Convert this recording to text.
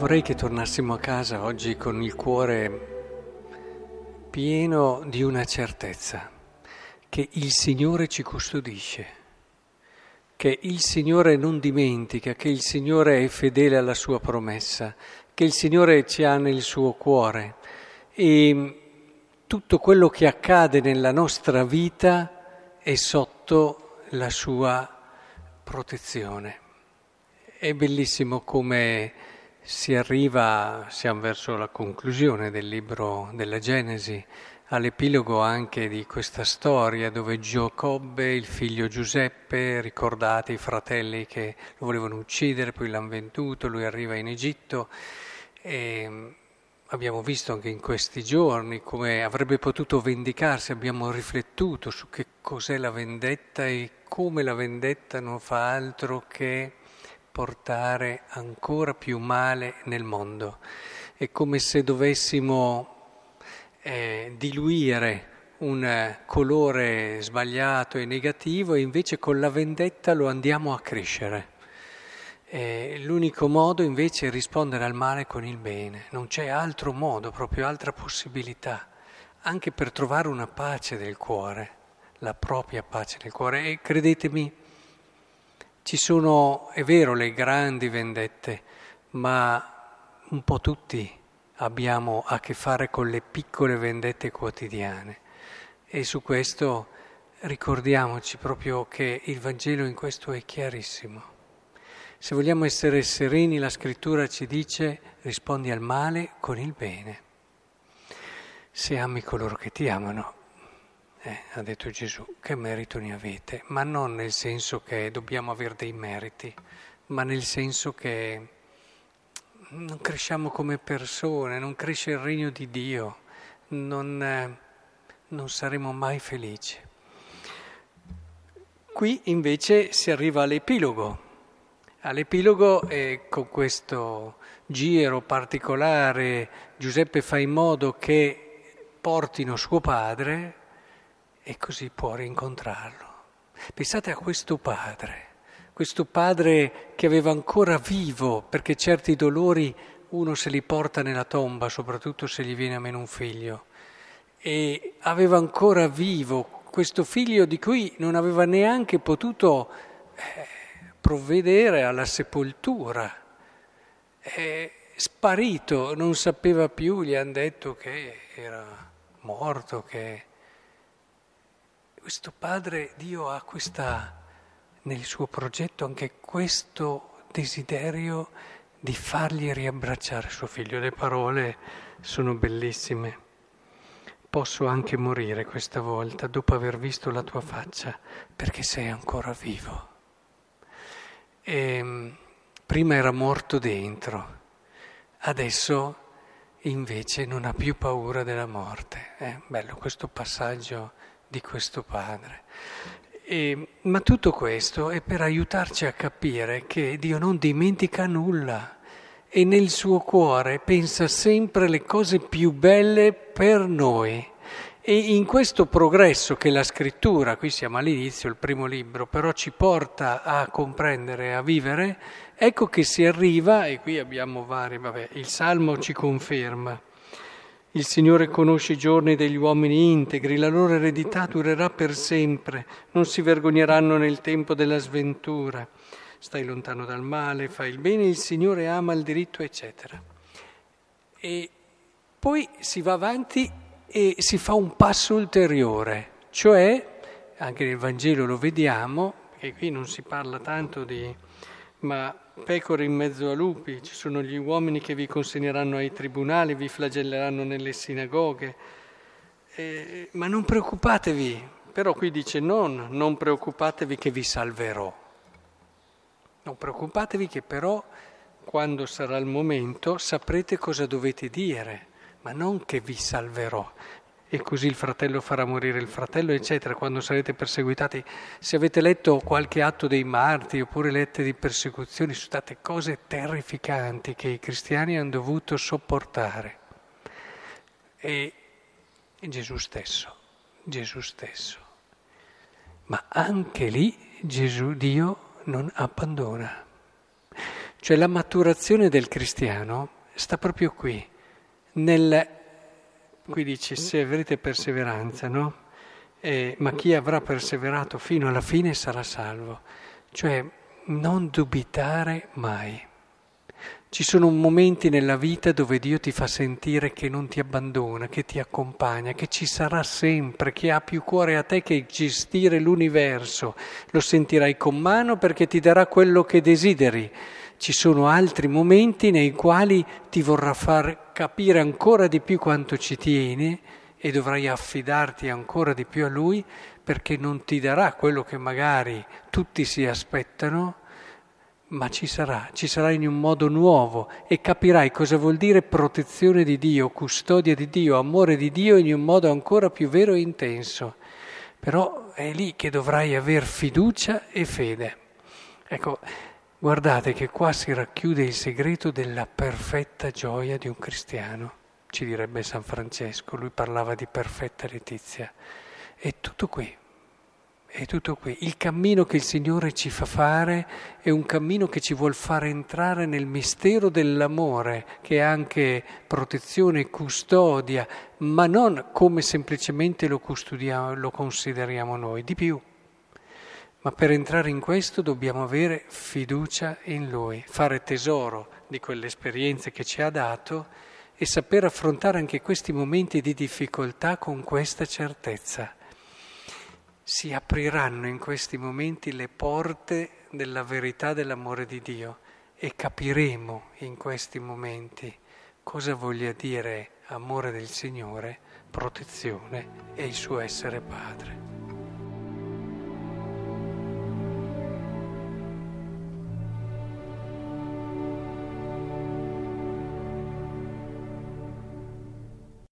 Vorrei che tornassimo a casa oggi con il cuore pieno di una certezza, che il Signore ci custodisce, che il Signore non dimentica, che il Signore è fedele alla sua promessa, che il Signore ci ha nel suo cuore e tutto quello che accade nella nostra vita è sotto la sua protezione. È bellissimo come si arriva, siamo verso la conclusione del libro della Genesi, all'epilogo anche di questa storia dove Giacobbe, il figlio Giuseppe, ricordate i fratelli che lo volevano uccidere, poi l'hanno venduto, lui arriva in Egitto e abbiamo visto anche in questi giorni come avrebbe potuto vendicarsi, abbiamo riflettuto su che cos'è la vendetta e come la vendetta non fa altro che portare ancora più male nel mondo. È come se dovessimo eh, diluire un colore sbagliato e negativo e invece con la vendetta lo andiamo a crescere. Eh, l'unico modo invece è rispondere al male con il bene, non c'è altro modo, proprio altra possibilità, anche per trovare una pace del cuore, la propria pace del cuore. E credetemi, ci sono, è vero, le grandi vendette, ma un po' tutti abbiamo a che fare con le piccole vendette quotidiane. E su questo ricordiamoci proprio che il Vangelo in questo è chiarissimo. Se vogliamo essere sereni, la scrittura ci dice rispondi al male con il bene. Se ami coloro che ti amano, eh, ha detto Gesù, che merito ne avete? Ma non nel senso che dobbiamo avere dei meriti, ma nel senso che non cresciamo come persone, non cresce il regno di Dio, non, eh, non saremo mai felici. Qui invece si arriva all'epilogo. All'epilogo e con questo giro particolare Giuseppe fa in modo che portino suo padre e così può rincontrarlo. Pensate a questo padre, questo padre che aveva ancora vivo, perché certi dolori uno se li porta nella tomba, soprattutto se gli viene a meno un figlio, e aveva ancora vivo questo figlio di cui non aveva neanche potuto eh, provvedere alla sepoltura. È sparito, non sapeva più, gli hanno detto che era morto, che questo padre, Dio ha questa, nel suo progetto anche questo desiderio di fargli riabbracciare suo figlio. Le parole sono bellissime. Posso anche morire questa volta dopo aver visto la tua faccia, perché sei ancora vivo. E, ehm, prima era morto dentro, adesso invece non ha più paura della morte. È eh, bello questo passaggio di questo Padre. E, ma tutto questo è per aiutarci a capire che Dio non dimentica nulla e nel suo cuore pensa sempre le cose più belle per noi. E in questo progresso che la scrittura, qui siamo all'inizio, il primo libro, però ci porta a comprendere, a vivere, ecco che si arriva, e qui abbiamo vari, vabbè, il Salmo ci conferma, il Signore conosce i giorni degli uomini integri, la loro eredità durerà per sempre, non si vergogneranno nel tempo della sventura. Stai lontano dal male, fai il bene, il Signore ama il diritto, eccetera. E poi si va avanti e si fa un passo ulteriore, cioè, anche nel Vangelo lo vediamo, perché qui non si parla tanto di... ma pecore in mezzo a lupi, ci sono gli uomini che vi consegneranno ai tribunali, vi flagelleranno nelle sinagoghe, eh, ma non preoccupatevi, però qui dice non, non preoccupatevi che vi salverò, non preoccupatevi che però quando sarà il momento saprete cosa dovete dire, ma non che vi salverò, e così il fratello farà morire il fratello, eccetera, quando sarete perseguitati. Se avete letto qualche atto dei martiri oppure lette di persecuzioni, sono state cose terrificanti che i cristiani hanno dovuto sopportare. E Gesù stesso, Gesù stesso. Ma anche lì Gesù, Dio, non abbandona. Cioè la maturazione del cristiano sta proprio qui, nel, qui dice se avrete perseveranza, no? Eh, ma chi avrà perseverato fino alla fine sarà salvo. Cioè non dubitare mai. Ci sono momenti nella vita dove Dio ti fa sentire che non ti abbandona, che ti accompagna, che ci sarà sempre, che ha più cuore a te che gestire l'universo. Lo sentirai con mano perché ti darà quello che desideri. Ci sono altri momenti nei quali ti vorrà far capire ancora di più quanto ci tiene e dovrai affidarti ancora di più a Lui perché non ti darà quello che magari tutti si aspettano ma ci sarà, ci sarà in un modo nuovo e capirai cosa vuol dire protezione di Dio, custodia di Dio, amore di Dio in un modo ancora più vero e intenso. Però è lì che dovrai aver fiducia e fede. Ecco, guardate che qua si racchiude il segreto della perfetta gioia di un cristiano, ci direbbe San Francesco, lui parlava di perfetta letizia. È tutto qui. È tutto qui. Il cammino che il Signore ci fa fare è un cammino che ci vuol fare entrare nel mistero dell'amore, che è anche protezione e custodia, ma non come semplicemente lo, lo consideriamo noi, di più. Ma per entrare in questo dobbiamo avere fiducia in Lui, fare tesoro di quelle esperienze che ci ha dato e saper affrontare anche questi momenti di difficoltà con questa certezza si apriranno in questi momenti le porte della verità dell'amore di Dio e capiremo in questi momenti cosa voglia dire amore del Signore, protezione e il suo essere Padre.